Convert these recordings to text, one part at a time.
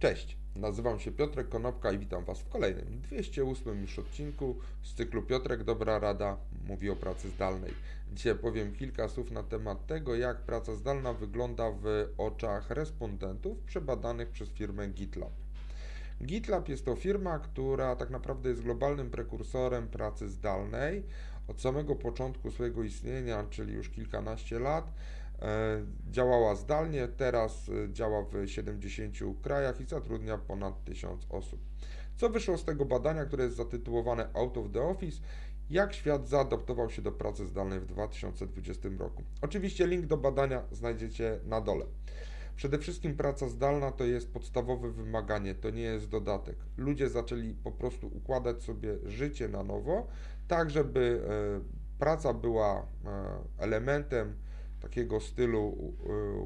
Cześć, nazywam się Piotrek Konopka i witam Was w kolejnym 208 już odcinku z cyklu Piotrek Dobra Rada mówi o pracy zdalnej. Dzisiaj powiem kilka słów na temat tego, jak praca zdalna wygląda w oczach respondentów przebadanych przez firmę GitLab. GitLab jest to firma, która tak naprawdę jest globalnym prekursorem pracy zdalnej. Od samego początku swojego istnienia, czyli już kilkanaście lat, działała zdalnie, teraz e, działa w 70 krajach i zatrudnia ponad 1000 osób. Co wyszło z tego badania, które jest zatytułowane Out of the Office? Jak świat zaadaptował się do pracy zdalnej w 2020 roku? Oczywiście link do badania znajdziecie na dole. Przede wszystkim praca zdalna to jest podstawowe wymaganie, to nie jest dodatek. Ludzie zaczęli po prostu układać sobie życie na nowo, tak żeby e, praca była elementem takiego stylu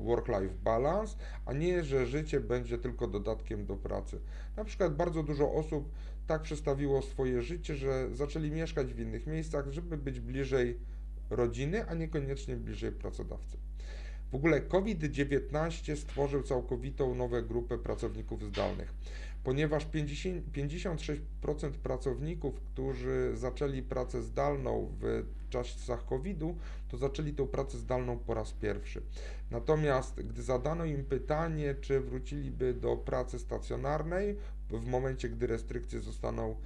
y, work-life balance, a nie, że życie będzie tylko dodatkiem do pracy. Na przykład bardzo dużo osób tak przestawiło swoje życie, że zaczęli mieszkać w innych miejscach, żeby być bliżej rodziny, a niekoniecznie bliżej pracodawcy. W ogóle COVID-19 stworzył całkowitą nową grupę pracowników zdalnych ponieważ 50, 56% pracowników, którzy zaczęli pracę zdalną w czasach COVID-u, to zaczęli tę pracę zdalną po raz pierwszy. Natomiast gdy zadano im pytanie, czy wróciliby do pracy stacjonarnej w momencie, gdy restrykcje zostaną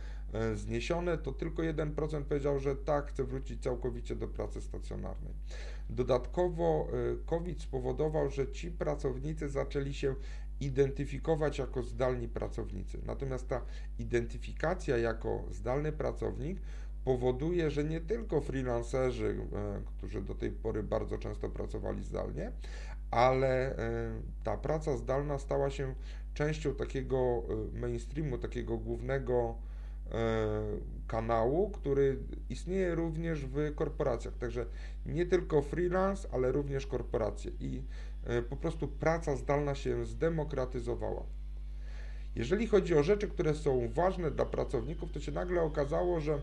zniesione, to tylko 1% powiedział, że tak, chce wrócić całkowicie do pracy stacjonarnej. Dodatkowo e, COVID spowodował, że ci pracownicy zaczęli się identyfikować jako zdalni pracownicy. Natomiast ta identyfikacja jako zdalny pracownik powoduje, że nie tylko freelancerzy, e, którzy do tej pory bardzo często pracowali zdalnie, ale e, ta praca zdalna stała się częścią takiego e, mainstreamu, takiego głównego kanału, który istnieje również w korporacjach. Także nie tylko freelance, ale również korporacje. I E, po prostu praca zdalna się zdemokratyzowała. Jeżeli chodzi o rzeczy, które są ważne dla pracowników, to się nagle okazało, że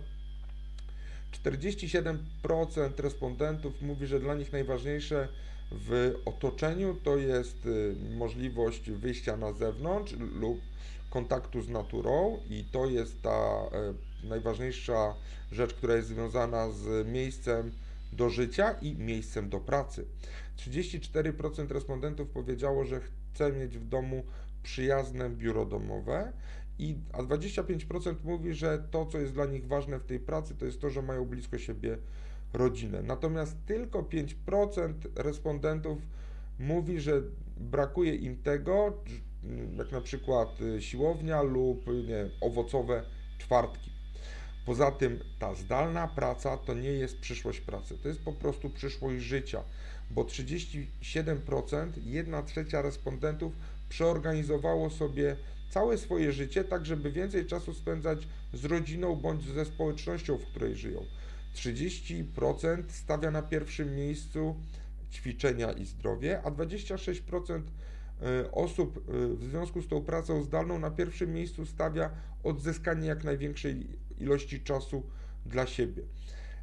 47% respondentów mówi, że dla nich najważniejsze w otoczeniu to jest y, możliwość wyjścia na zewnątrz lub kontaktu z naturą i to jest ta e, najważniejsza rzecz, która jest związana z miejscem do życia i miejscem do pracy. 34% respondentów powiedziało, że chce mieć w domu przyjazne biuro domowe, i, a 25% mówi, że to, co jest dla nich ważne w tej pracy, to jest to, że mają blisko siebie rodzinę. Natomiast tylko 5% respondentów mówi, że brakuje im tego, jak na przykład y, siłownia lub nie, owocowe czwartki. Poza tym ta zdalna praca to nie jest przyszłość pracy, to jest po prostu przyszłość życia, bo 37%, 1 trzecia respondentów przeorganizowało sobie całe swoje życie tak, żeby więcej czasu spędzać z rodziną bądź ze społecznością, w której żyją. 30% stawia na pierwszym miejscu ćwiczenia i zdrowie, a 26% E, osób e, w związku z tą pracą zdalną na pierwszym miejscu stawia odzyskanie jak największej ilości czasu dla siebie.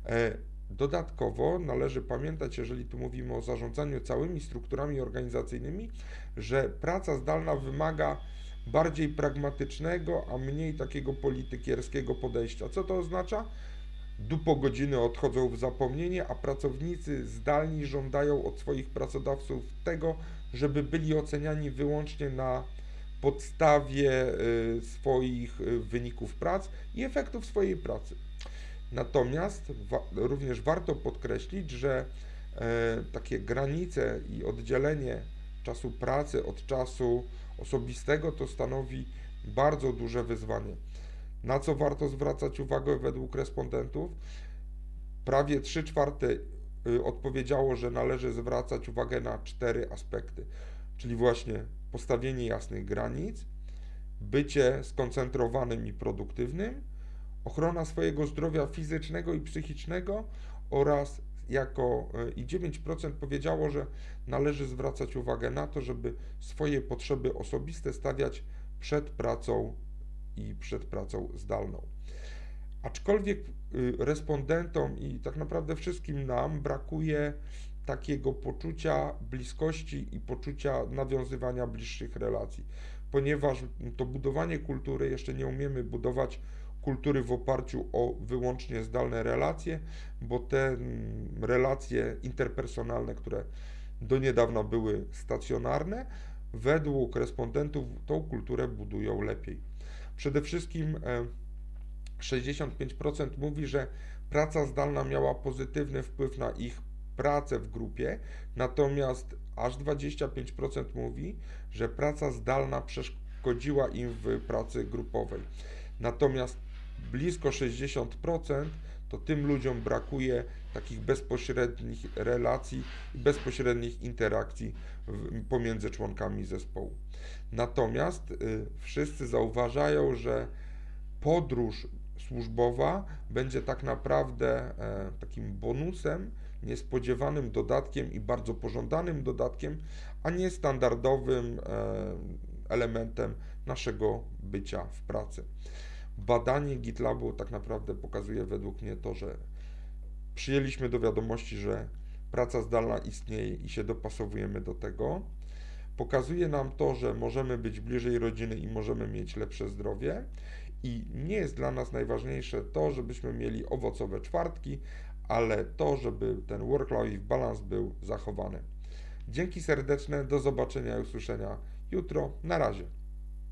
E, dodatkowo należy pamiętać, jeżeli tu mówimy o zarządzaniu całymi strukturami organizacyjnymi, że praca zdalna wymaga bardziej pragmatycznego, a mniej takiego politykierskiego podejścia. Co to oznacza? Dupo godziny odchodzą w zapomnienie, a pracownicy zdalni żądają od swoich pracodawców tego, żeby byli oceniani wyłącznie na podstawie y, swoich y, wyników prac i efektów swojej pracy. Natomiast wa również warto podkreślić, że e, takie granice i oddzielenie czasu pracy od czasu osobistego to stanowi bardzo duże wyzwanie. Na co warto zwracać uwagę według respondentów? Prawie 3 czwarte y, odpowiedziało, że należy zwracać uwagę na cztery aspekty, czyli właśnie postawienie jasnych granic, bycie skoncentrowanym i produktywnym, ochrona swojego zdrowia fizycznego i psychicznego oraz jako y, i 9% powiedziało, że należy zwracać uwagę na to, żeby swoje potrzeby osobiste stawiać przed pracą i przed pracą zdalną. Aczkolwiek y, respondentom i tak naprawdę wszystkim nam brakuje takiego poczucia bliskości i poczucia nawiązywania bliższych relacji. ponieważ to budowanie kultury jeszcze nie umiemy budować kultury w oparciu o wyłącznie zdalne relacje, bo te mm, relacje interpersonalne, które do niedawna były stacjonarne, według respondentów tą kulturę budują lepiej. Przede wszystkim 65% e, mówi, że praca zdalna miała pozytywny wpływ na ich pracę w grupie, natomiast aż 25% mówi, że praca zdalna przeszkodziła im w pracy grupowej. Natomiast blisko 60% to tym ludziom brakuje takich bezpośrednich relacji i bezpośrednich interakcji pomiędzy członkami zespołu. Natomiast y, wszyscy zauważają, że podróż służbowa będzie tak naprawdę e, takim bonusem, niespodziewanym dodatkiem i bardzo pożądanym dodatkiem, a nie standardowym e, elementem naszego bycia w pracy. Badanie GitLabu tak naprawdę pokazuje według mnie to, że przyjęliśmy do wiadomości, że praca zdalna istnieje i się dopasowujemy do tego. Pokazuje nam to, że możemy być bliżej rodziny i możemy mieć lepsze zdrowie. I nie jest dla nas najważniejsze to, żebyśmy mieli owocowe czwartki, ale to, żeby ten work-life balance był zachowany. Dzięki serdeczne, do zobaczenia i usłyszenia jutro. Na razie.